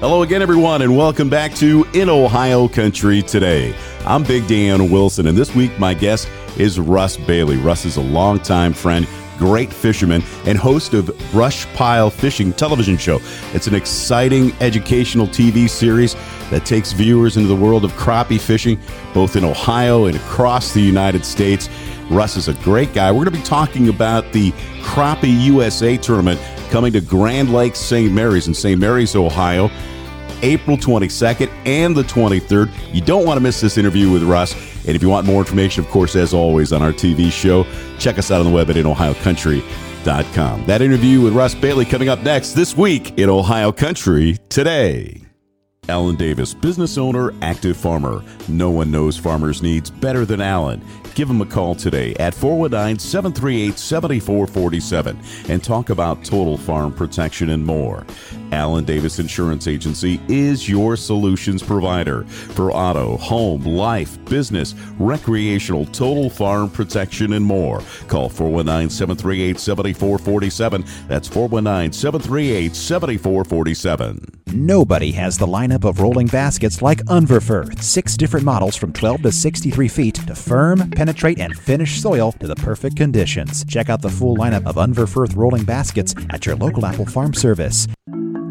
Hello again, everyone, and welcome back to In Ohio Country Today. I'm Big Dan Wilson, and this week my guest is Russ Bailey. Russ is a longtime friend, great fisherman, and host of Brush Pile Fishing television show. It's an exciting educational TV series that takes viewers into the world of crappie fishing, both in Ohio and across the United States. Russ is a great guy. We're going to be talking about the Crappie USA tournament coming to Grand Lake St. Mary's in St. Mary's, Ohio. April 22nd and the 23rd. You don't want to miss this interview with Russ. And if you want more information, of course, as always, on our TV show, check us out on the web at inohiocountry.com. That interview with Russ Bailey coming up next this week in Ohio Country Today. Alan Davis, business owner, active farmer. No one knows farmers' needs better than Alan. Give him a call today at 419 738 7447 and talk about total farm protection and more. Alan Davis Insurance Agency is your solutions provider for auto, home, life, business, recreational, total farm protection, and more. Call 419 738 7447. That's 419 738 7447. Nobody has the lineup of rolling baskets like Unverferth. Six different models from 12 to 63 feet to firm, penetrate, and finish soil to the perfect conditions. Check out the full lineup of Unverferth rolling baskets at your local Apple Farm Service.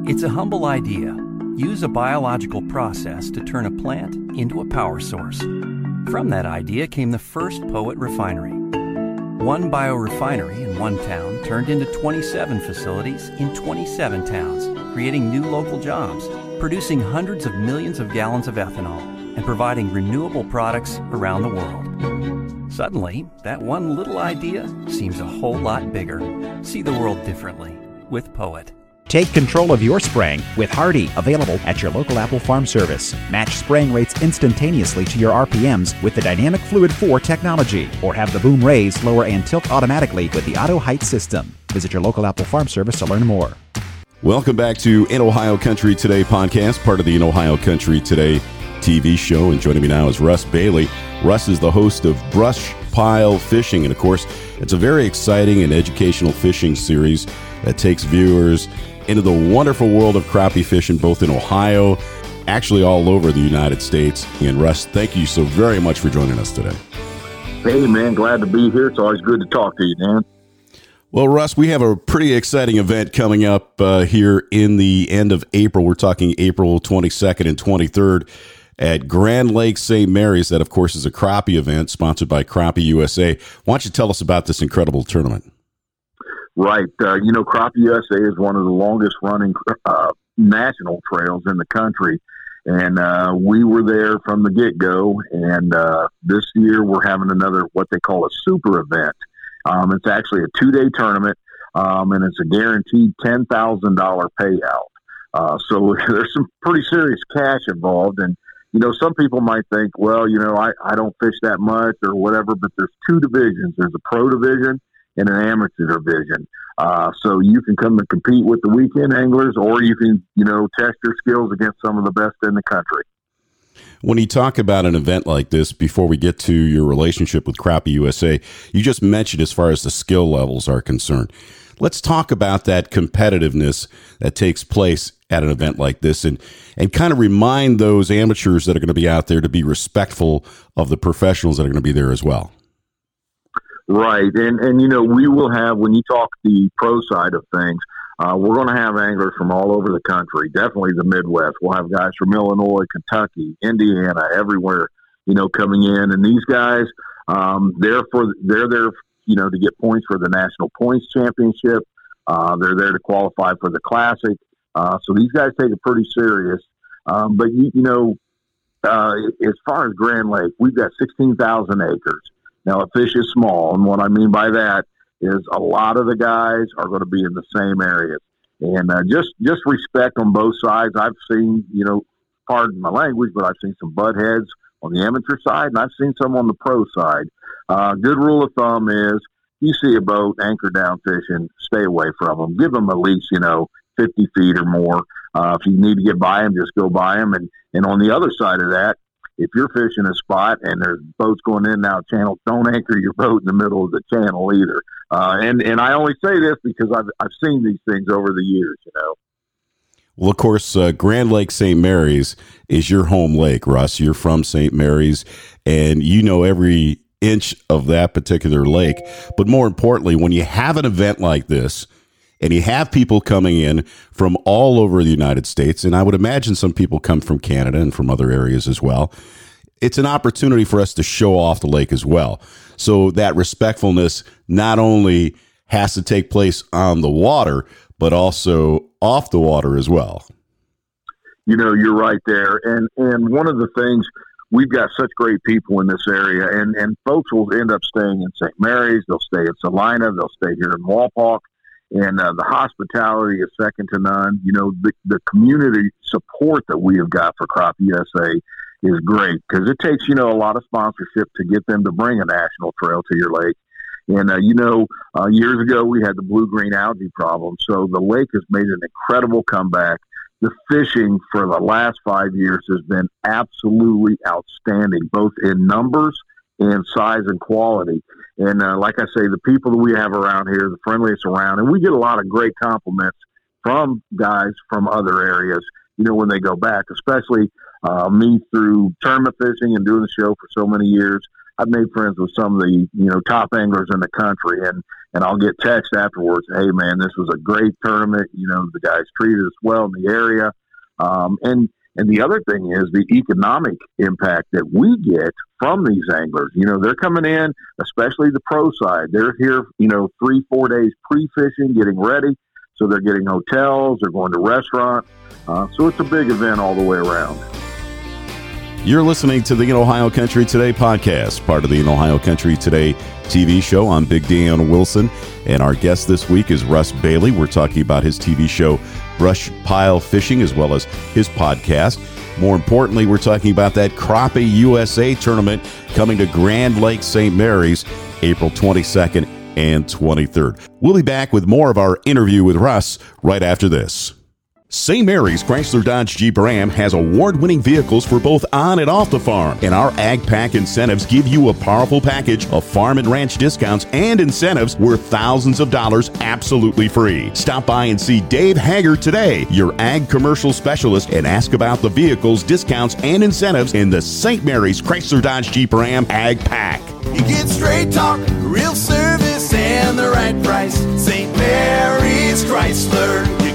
It's a humble idea. Use a biological process to turn a plant into a power source. From that idea came the first Poet Refinery. One biorefinery in one town turned into 27 facilities in 27 towns, creating new local jobs, producing hundreds of millions of gallons of ethanol, and providing renewable products around the world. Suddenly, that one little idea seems a whole lot bigger. See the world differently with Poet. Take control of your spraying with Hardi, available at your local Apple Farm Service. Match spraying rates instantaneously to your RPMs with the Dynamic Fluid 4 technology, or have the boom raise, lower, and tilt automatically with the Auto Height system. Visit your local Apple Farm Service to learn more. Welcome back to In Ohio Country Today podcast, part of the In Ohio Country Today TV show. And joining me now is Russ Bailey. Russ is the host of Brush Pile Fishing. And of course, it's a very exciting and educational fishing series that takes viewers into the wonderful world of crappie fishing, both in Ohio, actually all over the United States. And Russ, thank you so very much for joining us today. Hey, man, glad to be here. It's always good to talk to you, Dan. Well, Russ, we have a pretty exciting event coming up uh, here in the end of April. We're talking April 22nd and 23rd at Grand Lake St. Mary's. That, of course, is a crappie event sponsored by Crappie USA. Why don't you tell us about this incredible tournament? Right. Uh, you know, Crappie USA is one of the longest running uh, national trails in the country. And uh, we were there from the get go. And uh, this year we're having another, what they call a super event. Um, it's actually a two day tournament, um, and it's a guaranteed $10,000 payout. Uh, so there's some pretty serious cash involved. And, you know, some people might think, well, you know, I, I don't fish that much or whatever, but there's two divisions there's a pro division in an amateur division. Uh, so you can come and compete with the weekend anglers, or you can, you know, test your skills against some of the best in the country. When you talk about an event like this, before we get to your relationship with Crappie USA, you just mentioned as far as the skill levels are concerned. Let's talk about that competitiveness that takes place at an event like this and, and kind of remind those amateurs that are going to be out there to be respectful of the professionals that are going to be there as well. Right, and and you know we will have when you talk the pro side of things, uh, we're going to have anglers from all over the country. Definitely the Midwest. We'll have guys from Illinois, Kentucky, Indiana, everywhere. You know, coming in, and these guys, um, they're for they're there, you know, to get points for the national points championship. Uh, they're there to qualify for the classic. Uh, so these guys take it pretty serious. Um, but you, you know, uh, as far as Grand Lake, we've got sixteen thousand acres. Now, a fish is small, and what I mean by that is a lot of the guys are going to be in the same areas, and uh, just just respect on both sides. I've seen, you know, pardon my language, but I've seen some butt heads on the amateur side, and I've seen some on the pro side. Uh, good rule of thumb is you see a boat anchor down fishing, stay away from them. Give them at least, you know, 50 feet or more. Uh, if you need to get by them, just go by them. And, and on the other side of that, if you're fishing a spot and there's boats going in out channel, don't anchor your boat in the middle of the channel either. Uh, and and I only say this because I've I've seen these things over the years. You know. Well, of course, uh, Grand Lake St. Mary's is your home lake, Russ. You're from St. Mary's, and you know every inch of that particular lake. But more importantly, when you have an event like this, and you have people coming in from all over the United States, and I would imagine some people come from Canada and from other areas as well. It's an opportunity for us to show off the lake as well. So that respectfulness not only has to take place on the water, but also off the water as well. You know, you're right there. And and one of the things we've got such great people in this area and, and folks will end up staying in St. Mary's, they'll stay in Celina, they'll stay here in Wapak. And uh, the hospitality is second to none. You know, the, the community support that we have got for Crappie USA is great because it takes, you know, a lot of sponsorship to get them to bring a national trail to your lake. And, uh, you know, uh, years ago we had the blue green algae problem. So the lake has made an incredible comeback. The fishing for the last five years has been absolutely outstanding, both in numbers and size and quality. And uh, like I say, the people that we have around here, the friendliest around, and we get a lot of great compliments from guys from other areas, you know, when they go back, especially uh, me through tournament fishing and doing the show for so many years. I've made friends with some of the you know top anglers in the country, and and I'll get text afterwards. Hey man, this was a great tournament. You know the guys treated us well in the area, um, and and the other thing is the economic impact that we get from these anglers. You know they're coming in, especially the pro side. They're here, you know, three four days pre fishing, getting ready. So they're getting hotels, they're going to restaurants. Uh, so it's a big event all the way around. You're listening to the In Ohio Country Today podcast, part of the In Ohio Country Today TV show. I'm Big Dan Wilson, and our guest this week is Russ Bailey. We're talking about his TV show, Brush Pile Fishing, as well as his podcast. More importantly, we're talking about that Crappie USA tournament coming to Grand Lake St. Mary's April 22nd and 23rd. We'll be back with more of our interview with Russ right after this. St. Mary's Chrysler Dodge Jeep Ram has award winning vehicles for both on and off the farm, and our Ag Pack incentives give you a powerful package of farm and ranch discounts and incentives worth thousands of dollars absolutely free. Stop by and see Dave Hager today, your Ag commercial specialist, and ask about the vehicles, discounts, and incentives in the St. Mary's Chrysler Dodge Jeep Ram Ag Pack. You get straight talk, real service, and the right price. St. Mary's Chrysler. You.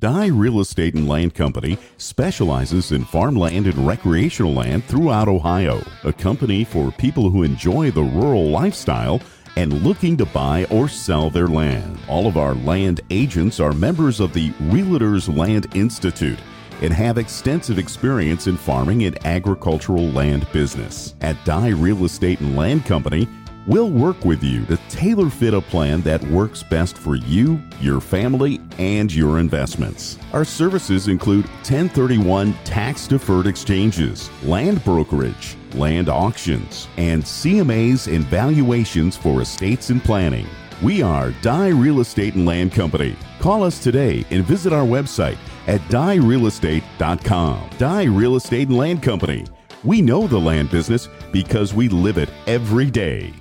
Dye Real Estate and Land Company specializes in farmland and recreational land throughout Ohio. A company for people who enjoy the rural lifestyle and looking to buy or sell their land. All of our land agents are members of the Realtors Land Institute and have extensive experience in farming and agricultural land business. At Dye Real Estate and Land Company, we'll work with you to tailor fit a plan that works best for you, your family, and your investments. Our services include 1031 tax deferred exchanges, land brokerage, land auctions, and CMAs and valuations for estates and planning. We are Dye Real Estate and Land Company. Call us today and visit our website at dyerealestate.com. Dye Real Estate and Land Company. We know the land business because we live it every day.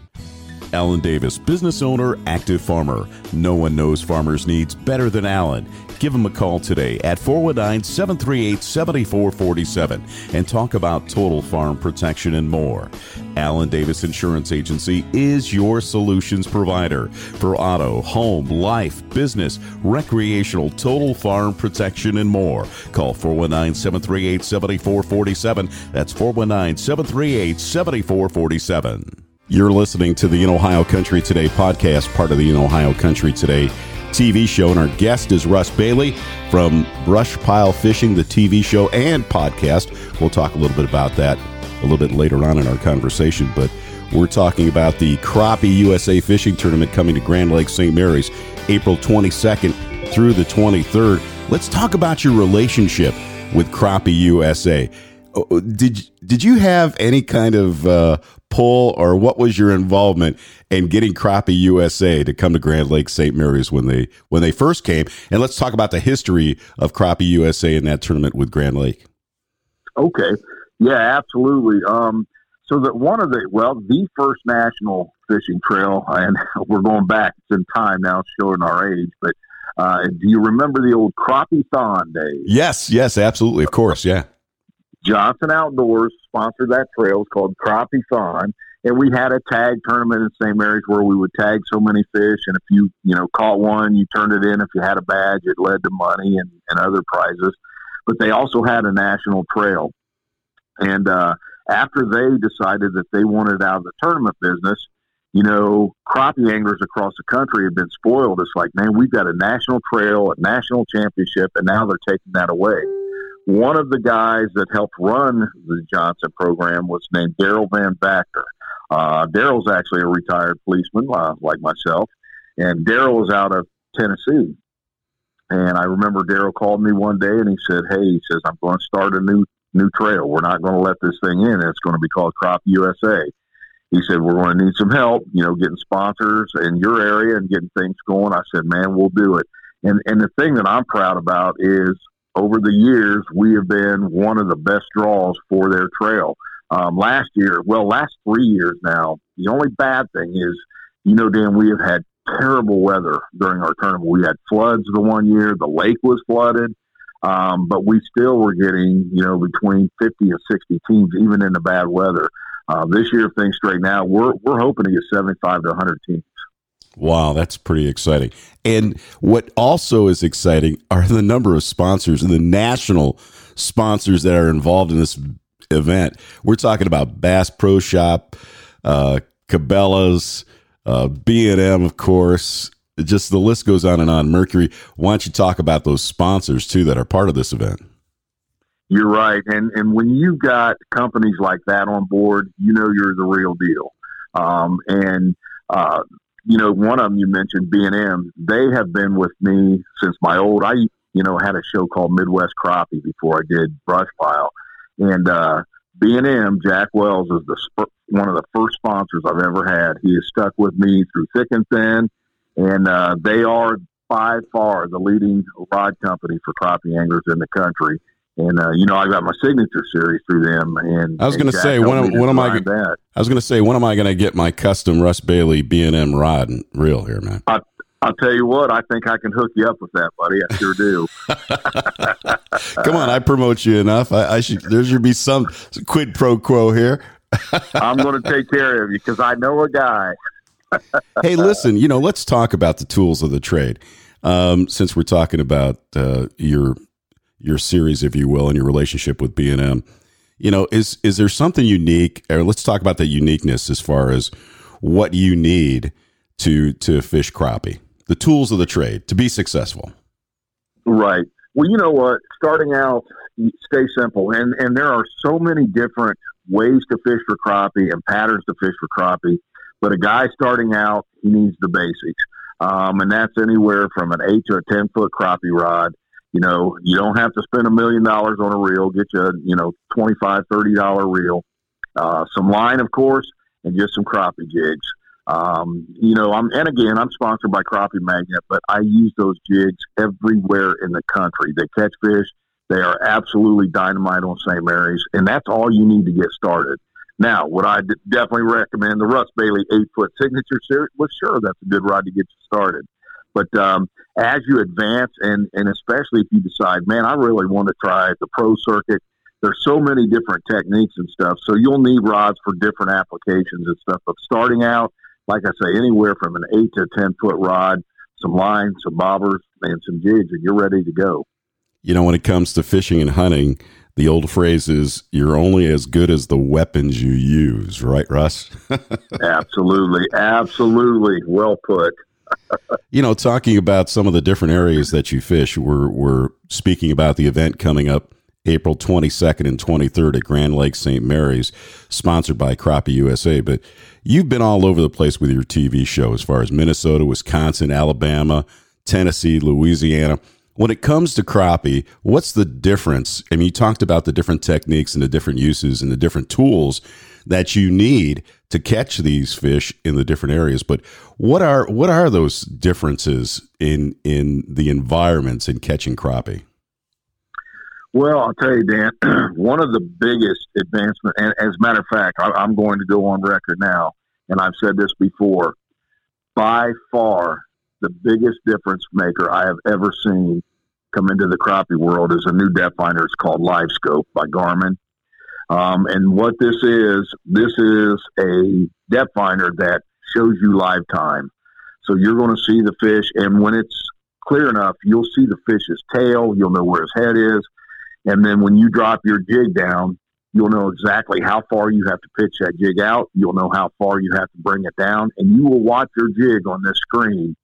Alan Davis, business owner, active farmer. No one knows farmers' needs better than Alan. Give him a call today at 419 738 7447 and talk about total farm protection and more. Alan Davis Insurance Agency is your solutions provider for auto, home, life, business, recreational, total farm protection, and more. Call 419 738 7447. That's 419 738 7447. You're listening to the In Ohio Country Today podcast, part of the In Ohio Country Today TV show. And our guest is Russ Bailey from Brush Pile Fishing, the TV show and podcast. We'll talk a little bit about that a little bit later on in our conversation. But we're talking about the Crappie USA Fishing Tournament coming to Grand Lake St. Mary's April 22nd through the 23rd. Let's talk about your relationship with Crappie USA. Oh, oh, did did you have any kind of uh, pull, or what was your involvement in getting Crappie USA to come to Grand Lake St. Mary's when they when they first came? And let's talk about the history of Crappie USA in that tournament with Grand Lake. Okay, yeah, absolutely. Um, so that one of the well, the first national fishing trail, and we're going back in time now, showing our age, but Uh, do you remember the old crappie thon days? Yes, yes, absolutely, of course, yeah. Johnson Outdoors sponsored that trail. It's called Crappie Thon. And we had a tag tournament in St. Mary's where we would tag so many fish. And if you, you know, caught one, you turned it in. If you had a badge, it led to money and, and other prizes. But they also had a national trail. And uh, after they decided that they wanted out of the tournament business, you know, crappie anglers across the country have been spoiled. It's like, man, we've got a national trail, a national championship, and now they're taking that away. One of the guys that helped run the Johnson program was named Daryl Van Vactor. Uh, Daryl's actually a retired policeman, uh, like myself, and Daryl was out of Tennessee. And I remember Daryl called me one day and he said, "Hey, he says I'm going to start a new new trail. We're not going to let this thing in. It's going to be called Crappie USA." he said, We're going to need some help, you know, getting sponsors in your area and getting things going. I said, Man, we'll do it. And, and the thing that I'm proud about is over the years, we have been one of the best draws for their trail. Um, last year, well, last three years now, the only bad thing is, you know, Dan, we have had terrible weather during our tournament. We had floods the one year, the lake was flooded. Um, but we still were getting, you know, between 50 and 60 teams, even in the bad weather. Uh, this year, things straighten out, we're we're hoping to get 75 to 100 teams. Wow, that's pretty exciting. And what also is exciting are the number of sponsors and the national sponsors that are involved in this event. We're talking about Bass Pro Shop, uh, Cabela's, uh, B&M, of course. Just the list goes on and on. Mercury, why don't you talk about those sponsors too that are part of this event? You're right, and and when you've got companies like that on board, you know you're the real deal. Um, and uh, you know, one of them you mentioned, B and M. They have been with me since my old. I you know had a show called Midwest Crappie before I did Brush Pile, and uh, B and M. Jack Wells is the sp- one of the first sponsors I've ever had. He has stuck with me through thick and thin, and uh, they are by far the leading rod company for crappie anglers in the country. And uh, you know, I got my signature series through them. And I was going to say, when, am, when am I? That. I was going to say, when am I going to get my custom Russ Bailey B and M rod and reel here, man? I, I'll tell you what, I think I can hook you up with that, buddy. I sure do. Come on, I promote you enough. I, I should. There should be some quid pro quo here. I'm going to take care of you because I know a guy. hey, listen. You know, let's talk about the tools of the trade. Um, since we're talking about uh, your your series, if you will, and your relationship with B and M. You know, is is there something unique? Or let's talk about the uniqueness as far as what you need to to fish crappie, the tools of the trade to be successful. Right. Well, you know what? Starting out, stay simple, and and there are so many different ways to fish for crappie and patterns to fish for crappie. But a guy starting out, he needs the basics, um, and that's anywhere from an eight to a ten foot crappie rod you know, you don't have to spend a million dollars on a reel. Get you a, you know, $25, $30 reel. Uh, some line, of course, and just some crappie jigs. Um, you know, I'm, and again, I'm sponsored by Crappie Magnet, but I use those jigs everywhere in the country. They catch fish. They are absolutely dynamite on St. Mary's, and that's all you need to get started. Now, would I d- definitely recommend the Russ Bailey eight foot signature series? Well, sure, that's a good rod to get you started. But um, as you advance, and and especially if you decide, man, I really want to try the pro circuit. There's so many different techniques and stuff, so you'll need rods for different applications and stuff. But starting out, like I say, anywhere from an eight to ten foot rod, some lines, some bobbers, and some jigs, and you're ready to go. You know, when it comes to fishing and hunting, the old phrase is you're only as good as the weapons you use, right, Russ? absolutely. Absolutely. Well put you know, talking about some of the different areas that you fish, we're, we're speaking about the event coming up April 22nd and 23rd at Grand Lake St. Mary's, sponsored by Crappie USA. But you've been all over the place with your TV show as far as Minnesota, Wisconsin, Alabama, Tennessee, Louisiana. When it comes to crappie, what's the difference? I mean, you talked about the different techniques and the different uses and the different tools that you need to catch these fish in the different areas. But what are what are those differences in in the environments in catching crappie? Well, I'll tell you, Dan. one of the biggest advancements, and as a matter of fact, I, I'm going to go on record now, and I've said this before. By far, the biggest difference maker I have ever seen come into the crappie world is a new depth finder. It's called LiveScope by Garmin. Um, and what this is, this is a depth finder that shows you live time. So you're going to see the fish, and when it's clear enough, you'll see the fish's tail. You'll know where his head is, and then when you drop your jig down, you'll know exactly how far you have to pitch that jig out. You'll know how far you have to bring it down, and you will watch your jig on this screen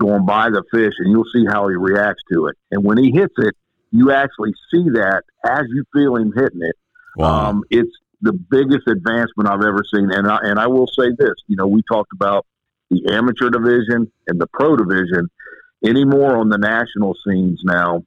going by the fish, and you'll see how he reacts to it. And when he hits it, you actually see that as you feel him hitting it. Wow. Um, it's the biggest advancement I've ever seen. And I, and I will say this, you know, we talked about the amateur division and the pro division. Anymore on the national scenes now,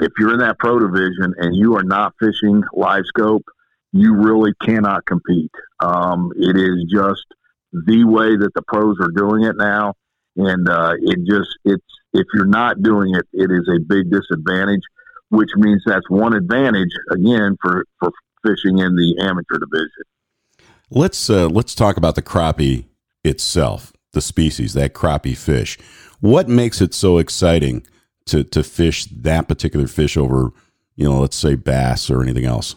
if you're in that pro division and you are not fishing live scope, you really cannot compete. Um, it is just the way that the pros are doing it now and uh, it just it's if you're not doing it, it is a big disadvantage. Which means that's one advantage again for for fishing in the amateur division. Let's uh, let's talk about the crappie itself, the species, that crappie fish. What makes it so exciting to to fish that particular fish over, you know, let's say bass or anything else?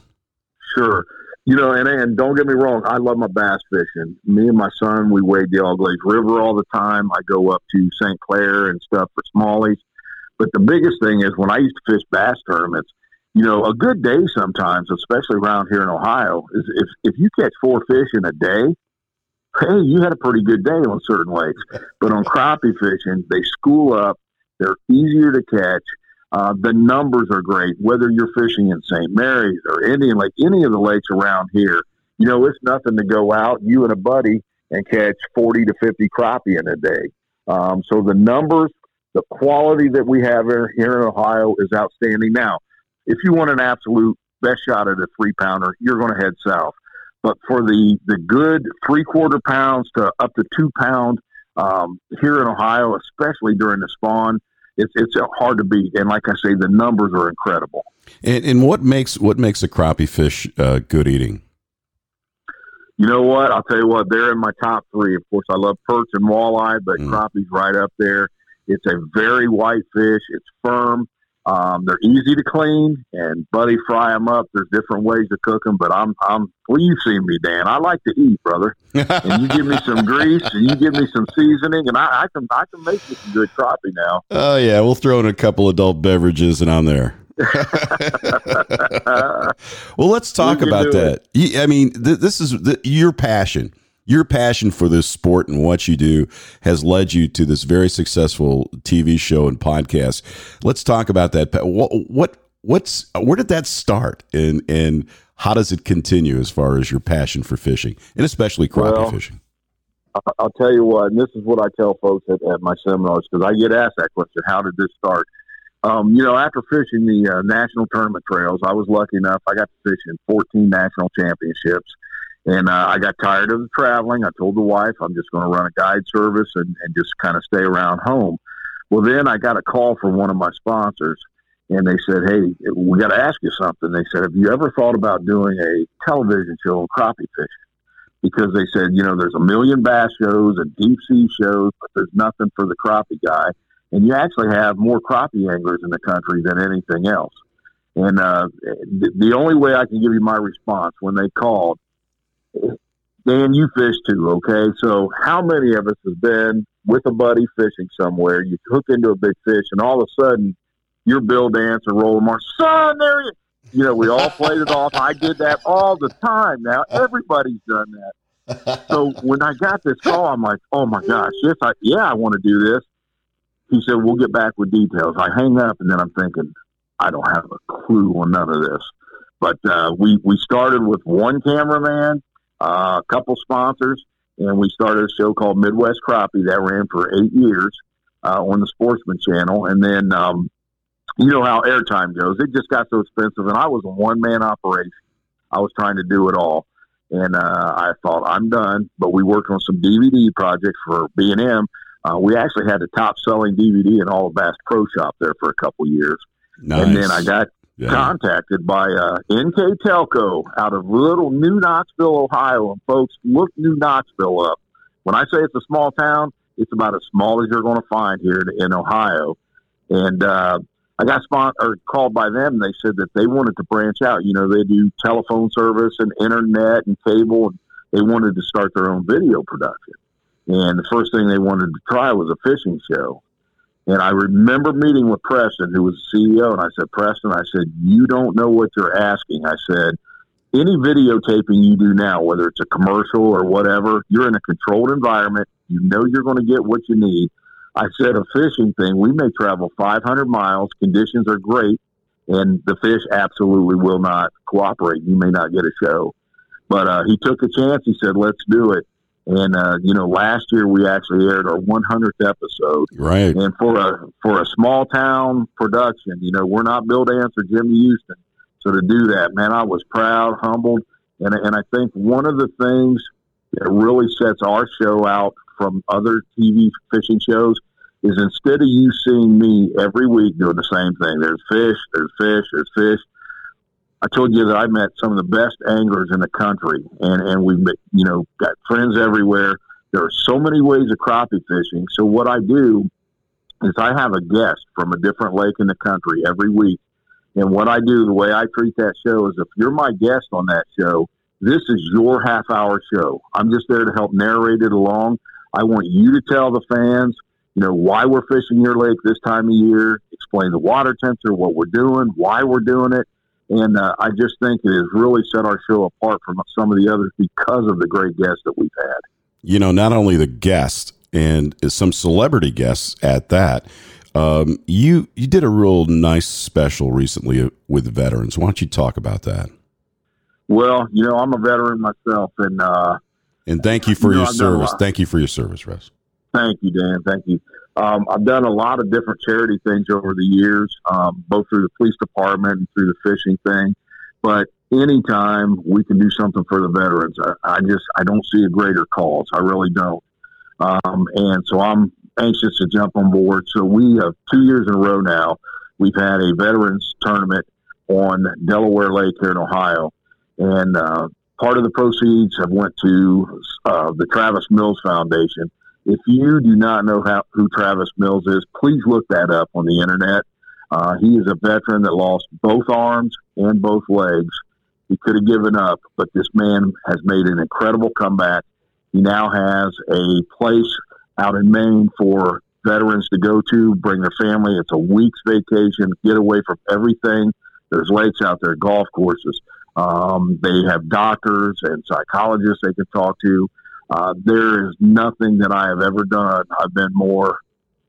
Sure. You know, and, and don't get me wrong, I love my bass fishing. Me and my son, we wade the All River all the time. I go up to St. Clair and stuff for smallies. But the biggest thing is when I used to fish bass tournaments, you know, a good day sometimes, especially around here in Ohio, is if, if you catch four fish in a day, hey, you had a pretty good day on certain lakes. But on crappie fishing, they school up, they're easier to catch, uh, the numbers are great, whether you're fishing in St. Mary's or Indian Lake, any of the lakes around here. You know, it's nothing to go out, you and a buddy, and catch 40 to 50 crappie in a day. Um, so the numbers, the quality that we have here, here in Ohio is outstanding. Now, if you want an absolute best shot at a three pounder, you're going to head south. But for the, the good three quarter pounds to up to two pound um, here in Ohio, especially during the spawn, it's it's hard to beat. And like I say, the numbers are incredible. And, and what makes what makes a crappie fish uh, good eating? You know what? I'll tell you what. They're in my top three. Of course, I love perch and walleye, but mm. crappie's right up there. It's a very white fish. It's firm. Um, they're easy to clean, and buddy, fry them up. There's different ways to cook them, but I'm, I'm. Well, you've seen me, Dan. I like to eat, brother. and you give me some grease, and you give me some seasoning, and I, I can, I can make you some good crappie now. Oh yeah, we'll throw in a couple adult beverages, and I'm there. well, let's talk about that. It. I mean, th- this is the, your passion your passion for this sport and what you do has led you to this very successful TV show and podcast. Let's talk about that. What, what what's where did that start and and how does it continue as far as your passion for fishing and especially crappie well, fishing? I'll tell you what, and this is what I tell folks at, at my seminars because I get asked that question: How did this start? Um, you know, after fishing the uh, national tournament trails, I was lucky enough. I got to fish in 14 national championships. And uh, I got tired of the traveling. I told the wife I'm just going to run a guide service and, and just kind of stay around home. Well, then I got a call from one of my sponsors, and they said, "Hey, we got to ask you something." They said, "Have you ever thought about doing a television show on crappie fishing?" Because they said, you know, there's a million bass shows and deep sea shows, but there's nothing for the crappie guy, and you actually have more crappie anglers in the country than anything else. And uh, the, the only way I can give you my response when they called Dan, you fish too, okay? So how many of us have been with a buddy fishing somewhere? You hook into a big fish, and all of a sudden, your Bill Dance or Roland Martin, son, there you. You know, we all played it off. I did that all the time. Now everybody's done that. So when I got this call, I'm like, oh my gosh, yes, I, yeah, I want to do this. He said, we'll get back with details. I hang up, and then I'm thinking, I don't have a clue on none of this. But uh, we we started with one cameraman a couple sponsors, and we started a show called Midwest Crappie that ran for eight years uh, on the Sportsman Channel. And then, um, you know how airtime goes. It just got so expensive, and I was a one man operation. I was trying to do it all, and uh, I thought I'm done. But we worked on some DVD projects for B and M. Uh, we actually had the top selling DVD in all of Bass Pro Shop there for a couple years. Nice. And then I got yeah. contacted by uh, NK Telco out of little New Knoxville, Ohio. And folks, look New Knoxville up. When I say it's a small town, It's about as small as you're going to find here in Ohio. And uh, I got spot or called by them. And they said that they wanted to branch out. You know, they do telephone service and internet and cable. And they wanted to start their own video production. And the first thing they wanted to try was a fishing show. And I remember meeting with Preston, who was the CEO, and I said, Preston, I said, you don't know what you're asking. I said, any videotaping you do now, whether it's a commercial or whatever, you're in a controlled environment. You know you're going to get what you need. I said a fishing thing, we may travel 500 miles, conditions are great, and the fish absolutely will not cooperate. You may not get a show. But uh, he took a chance. He said, let's do it. And uh, you know, last year we actually aired our 100th episode. Right. And for a for a small town production, you know, we're not Bill Dance or Jimmy Houston. So to do that, man, I was proud, humbled, and and I think one of the things that really sets our show out from other TV fishing shows is instead of you seeing me every week doing the same thing, there's fish, there's fish, there's fish. I told you that I met some of the best anglers in the country, and and we've you know got friends everywhere. There are so many ways of crappie fishing. So what I do is I have a guest from a different lake in the country every week, and what I do, the way I treat that show is if you're my guest on that show, this is your half hour show. I'm just there to help narrate it along. I want you to tell the fans, you know, why we're fishing your lake this time of year, explain the water temperature, what we're doing, why we're doing it and uh, I just think it has really set our show apart from some of the others because of the great guests that we've had. You know, not only the guests and some celebrity guests at that. Um, you you did a real nice special recently with veterans. Why don't you talk about that? Well, you know, I'm a veteran myself, and uh, and thank you for you your know, service. Thank you for your service, Russ. Thank you, Dan. Thank you. Um, I've done a lot of different charity things over the years, um, both through the police department and through the fishing thing. But anytime we can do something for the veterans, I, I just I don't see a greater cause. I really don't. Um, and so I'm anxious to jump on board. So we have two years in a row now. We've had a veterans tournament on Delaware Lake here in Ohio, and uh, part of the proceeds have went to uh, the Travis Mills Foundation if you do not know how, who Travis Mills is, please look that up on the internet. Uh, he is a veteran that lost both arms and both legs. He could have given up, but this man has made an incredible comeback. He now has a place out in Maine for veterans to go to, bring their family. It's a week's vacation, get away from everything. There's lakes out there, golf courses. Um, they have doctors and psychologists they can talk to. Uh, there is nothing that I have ever done I've been more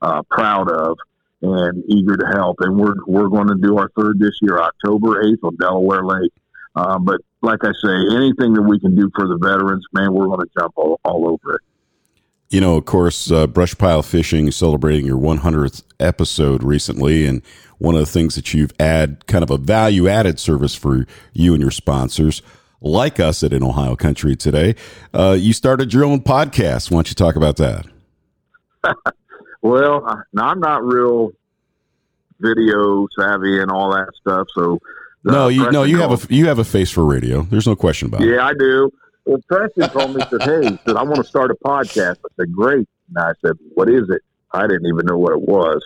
uh, proud of and eager to help. And we're we're going to do our third this year, October eighth on Delaware Lake. Uh, but like I say, anything that we can do for the veterans, man, we're going to jump all, all over it. You know, of course, uh, Brush Pile Fishing celebrating your 100th episode recently, and one of the things that you've add kind of a value added service for you and your sponsors like us at In Ohio Country today. Uh, you started your own podcast. Why don't you talk about that? well, I'm not real video savvy and all that stuff. So no, you no, you have a you have a face for radio. There's no question about yeah, it. Yeah, I do. Well, Preston called me said, "Hey," said, "I want to start a podcast." I said, "Great." And I said, "What is it?" I didn't even know what it was.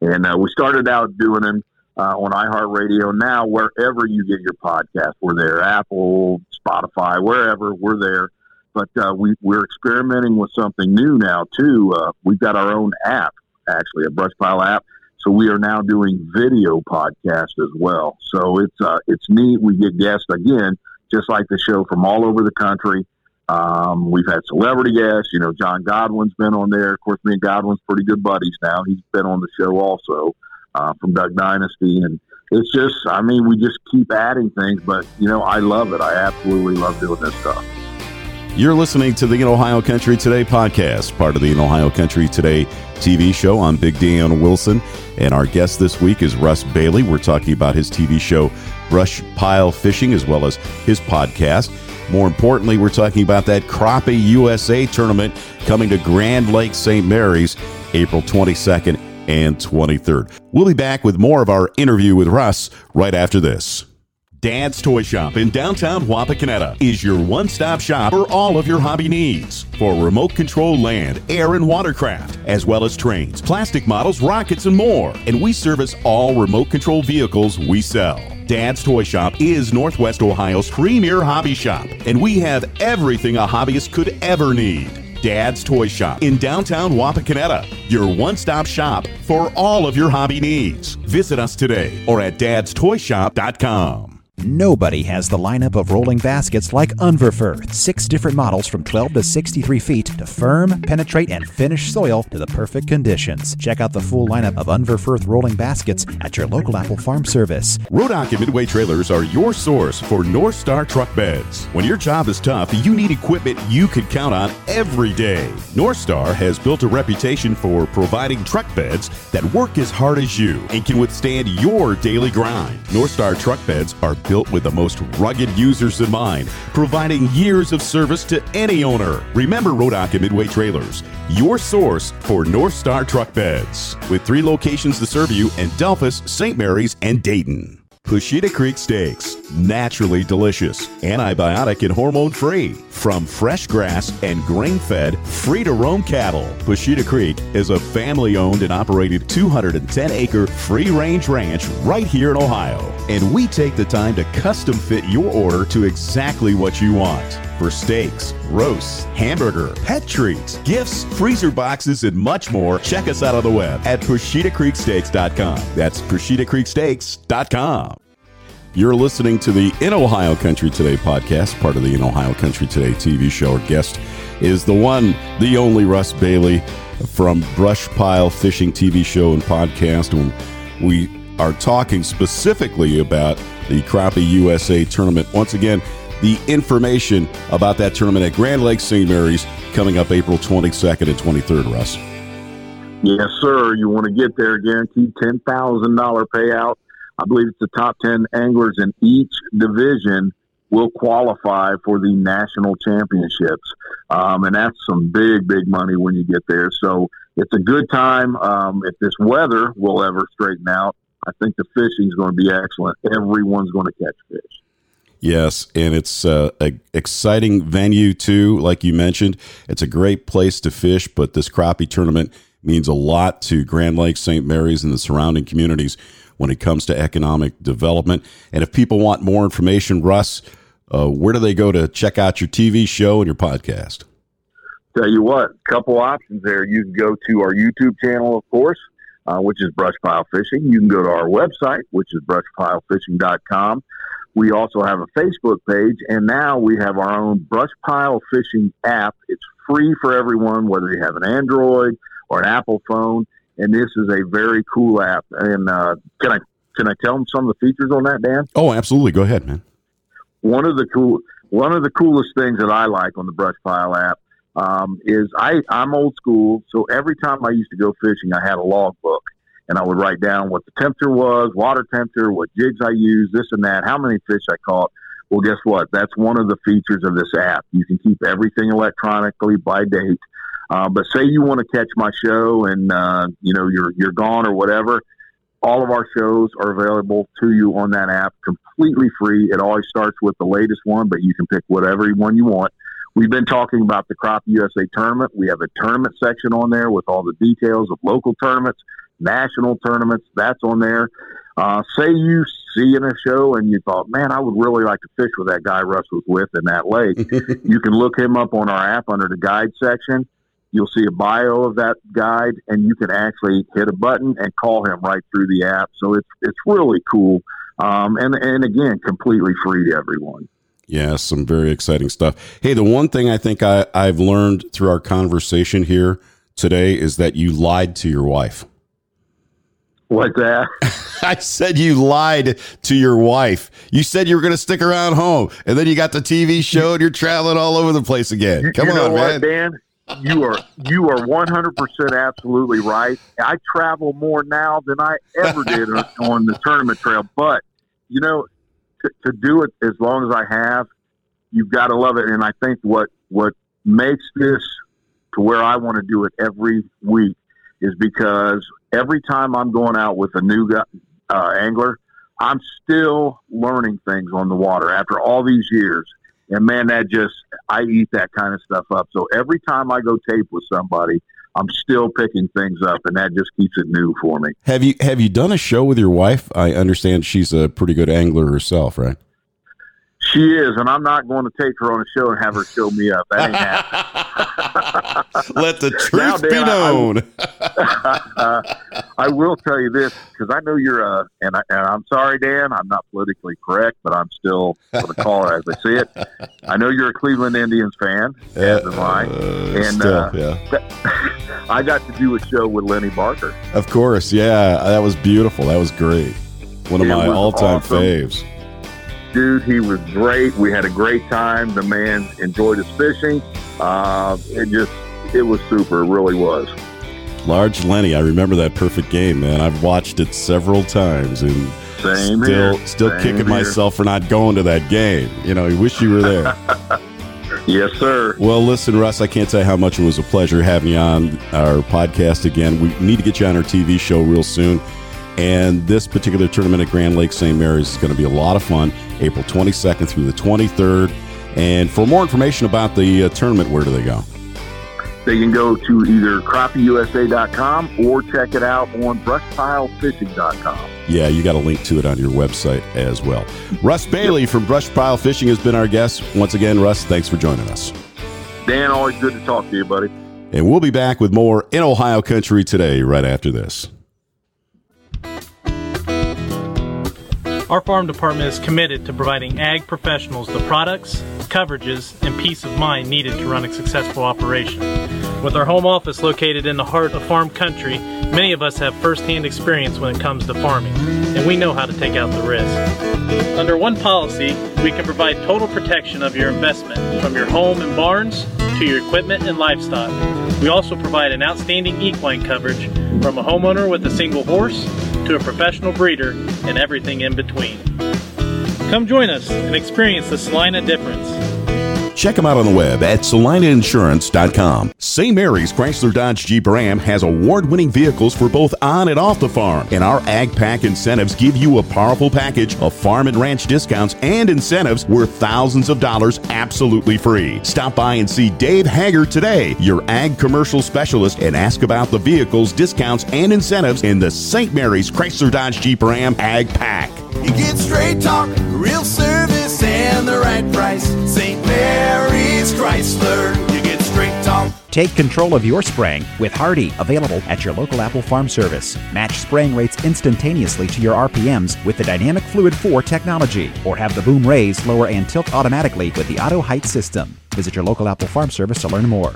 And uh, we started out doing them uh, on iHeartRadio. Now, wherever you get your podcast, we're there. Apple, Spotify, wherever we're there. But uh, we, we're experimenting with something new now too. Uh, we've got our own app, actually, a brush pile app. So we are now doing video podcast as well. So it's uh, it's neat. We get guests again, just like the show from all over the country. Um, we've had celebrity guests. You know, John Godwin's been on there. Of course, me and Godwin's pretty good buddies now. He's been on the show also uh, from Duck Dynasty, and it's just, I mean, we just keep adding things. But you know, I love it. I absolutely love doing this stuff. You're listening to the In Ohio Country Today podcast, part of the In Ohio Country Today TV show. I'm Big Dan Wilson, and our guest this week is Russ Bailey. We're talking about his TV show, Brush Pile Fishing, as well as his podcast. More importantly, we're talking about that Crappie USA tournament coming to Grand Lake St. Mary's April 22nd and 23rd. We'll be back with more of our interview with Russ right after this. Dad's Toy Shop in downtown Wapakoneta is your one stop shop for all of your hobby needs for remote control land, air, and watercraft, as well as trains, plastic models, rockets, and more. And we service all remote control vehicles we sell. Dad's Toy Shop is Northwest Ohio's premier hobby shop, and we have everything a hobbyist could ever need. Dad's Toy Shop in downtown Wapakoneta, your one stop shop for all of your hobby needs. Visit us today or at dadstoyshop.com. Nobody has the lineup of rolling baskets like Unverferth. Six different models from 12 to 63 feet to firm, penetrate, and finish soil to the perfect conditions. Check out the full lineup of Unverferth rolling baskets at your local Apple Farm Service. Rodock and Midway trailers are your source for North Star truck beds. When your job is tough, you need equipment you can count on every day. North Star has built a reputation for providing truck beds that work as hard as you and can withstand your daily grind. North Star truck beds are built with the most rugged users in mind, providing years of service to any owner. Remember Rodock and Midway Trailers, your source for North Star truck beds, with three locations to serve you in Delphos, St. Mary's, and Dayton. Pusheta Creek Steaks, naturally delicious, antibiotic and hormone free, from fresh grass and grain fed, free to roam cattle. Pusheta Creek is a family owned and operated 210 acre free range ranch right here in Ohio. And we take the time to custom fit your order to exactly what you want for steaks, roasts, hamburger, pet treats, gifts, freezer boxes, and much more, check us out on the web at PushetaCreekSteaks.com. That's PushetaCreekSteaks.com. You're listening to the In Ohio Country Today podcast, part of the In Ohio Country Today TV show. Our guest is the one, the only Russ Bailey from Brush Pile Fishing TV show and podcast. And we are talking specifically about the Crappie USA tournament. Once again, the information about that tournament at Grand Lake St. Mary's coming up April 22nd and 23rd, Russ. Yes, sir. You want to get there, guaranteed $10,000 payout. I believe it's the top 10 anglers in each division will qualify for the national championships. Um, and that's some big, big money when you get there. So it's a good time. Um, if this weather will ever straighten out, I think the fishing is going to be excellent. Everyone's going to catch fish. Yes, and it's uh, a exciting venue too. Like you mentioned, it's a great place to fish. But this crappie tournament means a lot to Grand Lake, St. Mary's, and the surrounding communities when it comes to economic development. And if people want more information, Russ, uh, where do they go to check out your TV show and your podcast? Tell you what, couple options there. You can go to our YouTube channel, of course, uh, which is Brush Pile Fishing. You can go to our website, which is brushpilefishing.com. We also have a Facebook page, and now we have our own Brush Pile Fishing app. It's free for everyone, whether you have an Android or an Apple phone. And this is a very cool app. And uh, can I can I tell them some of the features on that, Dan? Oh, absolutely. Go ahead, man. One of the cool one of the coolest things that I like on the Brush Pile app um, is I I'm old school, so every time I used to go fishing, I had a logbook and I would write down what the temperature was, water temperature, what jigs I used, this and that, how many fish I caught. Well, guess what? That's one of the features of this app. You can keep everything electronically by date. Uh, but say you want to catch my show and uh, you know you're you're gone or whatever. All of our shows are available to you on that app, completely free. It always starts with the latest one, but you can pick whatever one you want. We've been talking about the Crappie USA tournament. We have a tournament section on there with all the details of local tournaments, national tournaments. That's on there. Uh, say you see in a show and you thought, man, I would really like to fish with that guy Russ was with in that lake. you can look him up on our app under the guide section. You'll see a bio of that guide, and you can actually hit a button and call him right through the app. So it's it's really cool, um, and and again, completely free to everyone. Yeah, some very exciting stuff. Hey, the one thing I think I, I've learned through our conversation here today is that you lied to your wife. What's that? I said you lied to your wife. You said you were going to stick around home, and then you got the TV show, and you're traveling all over the place again. Come you on, what, man. Dan? You are you are one hundred percent absolutely right. I travel more now than I ever did on, on the tournament trail, but you know, to, to do it as long as I have, you've got to love it. And I think what what makes this to where I want to do it every week is because every time I'm going out with a new guy, uh, angler, I'm still learning things on the water after all these years. And man, that just, I eat that kind of stuff up. So every time I go tape with somebody, I'm still picking things up, and that just keeps it new for me. Have you have you done a show with your wife? I understand she's a pretty good angler herself, right? She is, and I'm not going to take her on a show and have her show me up. That ain't happening. Let the truth Now, be Dan, I- known. I will tell you this because I know you're a, and, I, and I'm sorry, Dan, I'm not politically correct, but I'm still going to call it as I see it. I know you're a Cleveland Indians fan, as am I. Uh, And, still, uh, yeah. I got to do a show with Lenny Barker. Of course, yeah. That was beautiful. That was great. One of It my all-time awesome. faves. Dude, he was great. We had a great time. The man enjoyed his fishing. Uh, it just, it was super. It really was. Large Lenny, I remember that perfect game, man. I've watched it several times and Same still here. still Same kicking here. myself for not going to that game. You know, I wish you were there. Yes, sir. well, listen, Russ, I can't tell you how much it was a pleasure having you on our podcast again. We need to get you on our TV show real soon. And this particular tournament at Grand Lake St. Mary's is going to be a lot of fun, April 22nd through the 23rd. And for more information about the uh, tournament, where do they go? They can go to either crappieusa.com or check it out on brushpilefishing.com. Yeah, you got a link to it on your website as well. Russ Bailey from Brush Pile Fishing has been our guest. Once again, Russ, thanks for joining us. Dan, always good to talk to you, buddy. And we'll be back with more in Ohio Country today, right after this. Our farm department is committed to providing ag professionals the products, coverages, and peace of mind needed to run a successful operation. With our home office located in the heart of farm country, many of us have firsthand experience when it comes to farming, and we know how to take out the risk. Under one policy, we can provide total protection of your investment, from your home and barns to your equipment and livestock. We also provide an outstanding equine coverage from a homeowner with a single horse to a professional breeder and everything in between. Come join us and experience the Celina difference. Check them out on the web at celinainsurance.com. St. Mary's Chrysler Dodge Jeep Ram has award winning vehicles for both on and off the farm. And our Ag Pack incentives give you a powerful package of farm and ranch discounts and incentives worth thousands of dollars absolutely free. Stop by and see Dave Hager today, your ag commercial specialist, and ask about the vehicles, discounts, and incentives in the St. Mary's Chrysler Dodge Jeep Ram Ag Pack. You get straight talk, real service, the right price. St. Mary's Chrysler. You get straight talk. Take control of your spraying with Hardi, available at your local Apple Farm Service. Match spraying rates instantaneously to your RPMs with the Dynamic Fluid 4 technology, or have the boom raise, lower, and tilt automatically with the Auto Height system. Visit your local Apple Farm Service to learn more.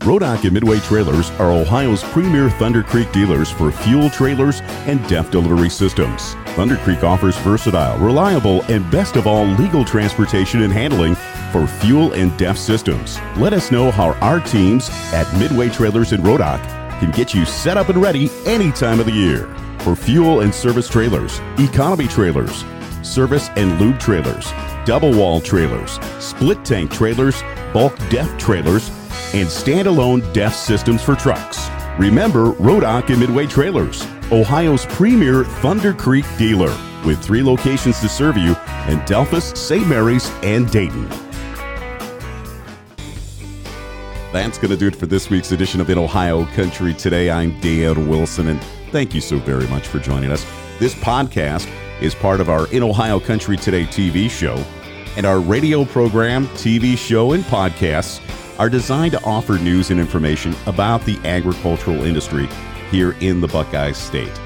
Rodock and Midway Trailers are Ohio's premier Thunder Creek dealers for fuel trailers and DEF delivery systems. Thunder Creek offers versatile, reliable, and best of all, legal transportation and handling for fuel and DEF systems. Let us know how our teams at Midway Trailers in Rodock can get you set up and ready any time of the year. For fuel and service trailers, economy trailers, service and lube trailers, double wall trailers, split tank trailers, bulk DEF trailers, and standalone DEF systems for trucks. Remember Rodock and Midway Trailers, Ohio's premier Thunder Creek dealer, with three locations to serve you in Delphos, St. Mary's, and Dayton. That's going to do it for this week's edition of In Ohio Country Today. I'm Dan Wilson, and thank you so very much for joining us. This podcast is part of our In Ohio Country Today TV show, and our radio program, TV show, and podcasts are designed to offer news and information about the agricultural industry here in the Buckeye State.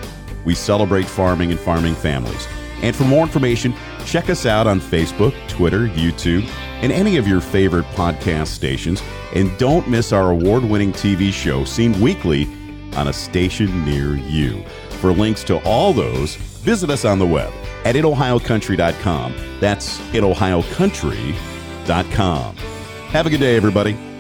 We celebrate farming and farming families. And for more information, check us out on Facebook, Twitter, YouTube, and any of your favorite podcast stations. And don't miss our award winning TV show seen weekly on a station near you. For links to all those, visit us on the web at inohiocountry.com. That's inohiocountry.com. Have a good day, everybody.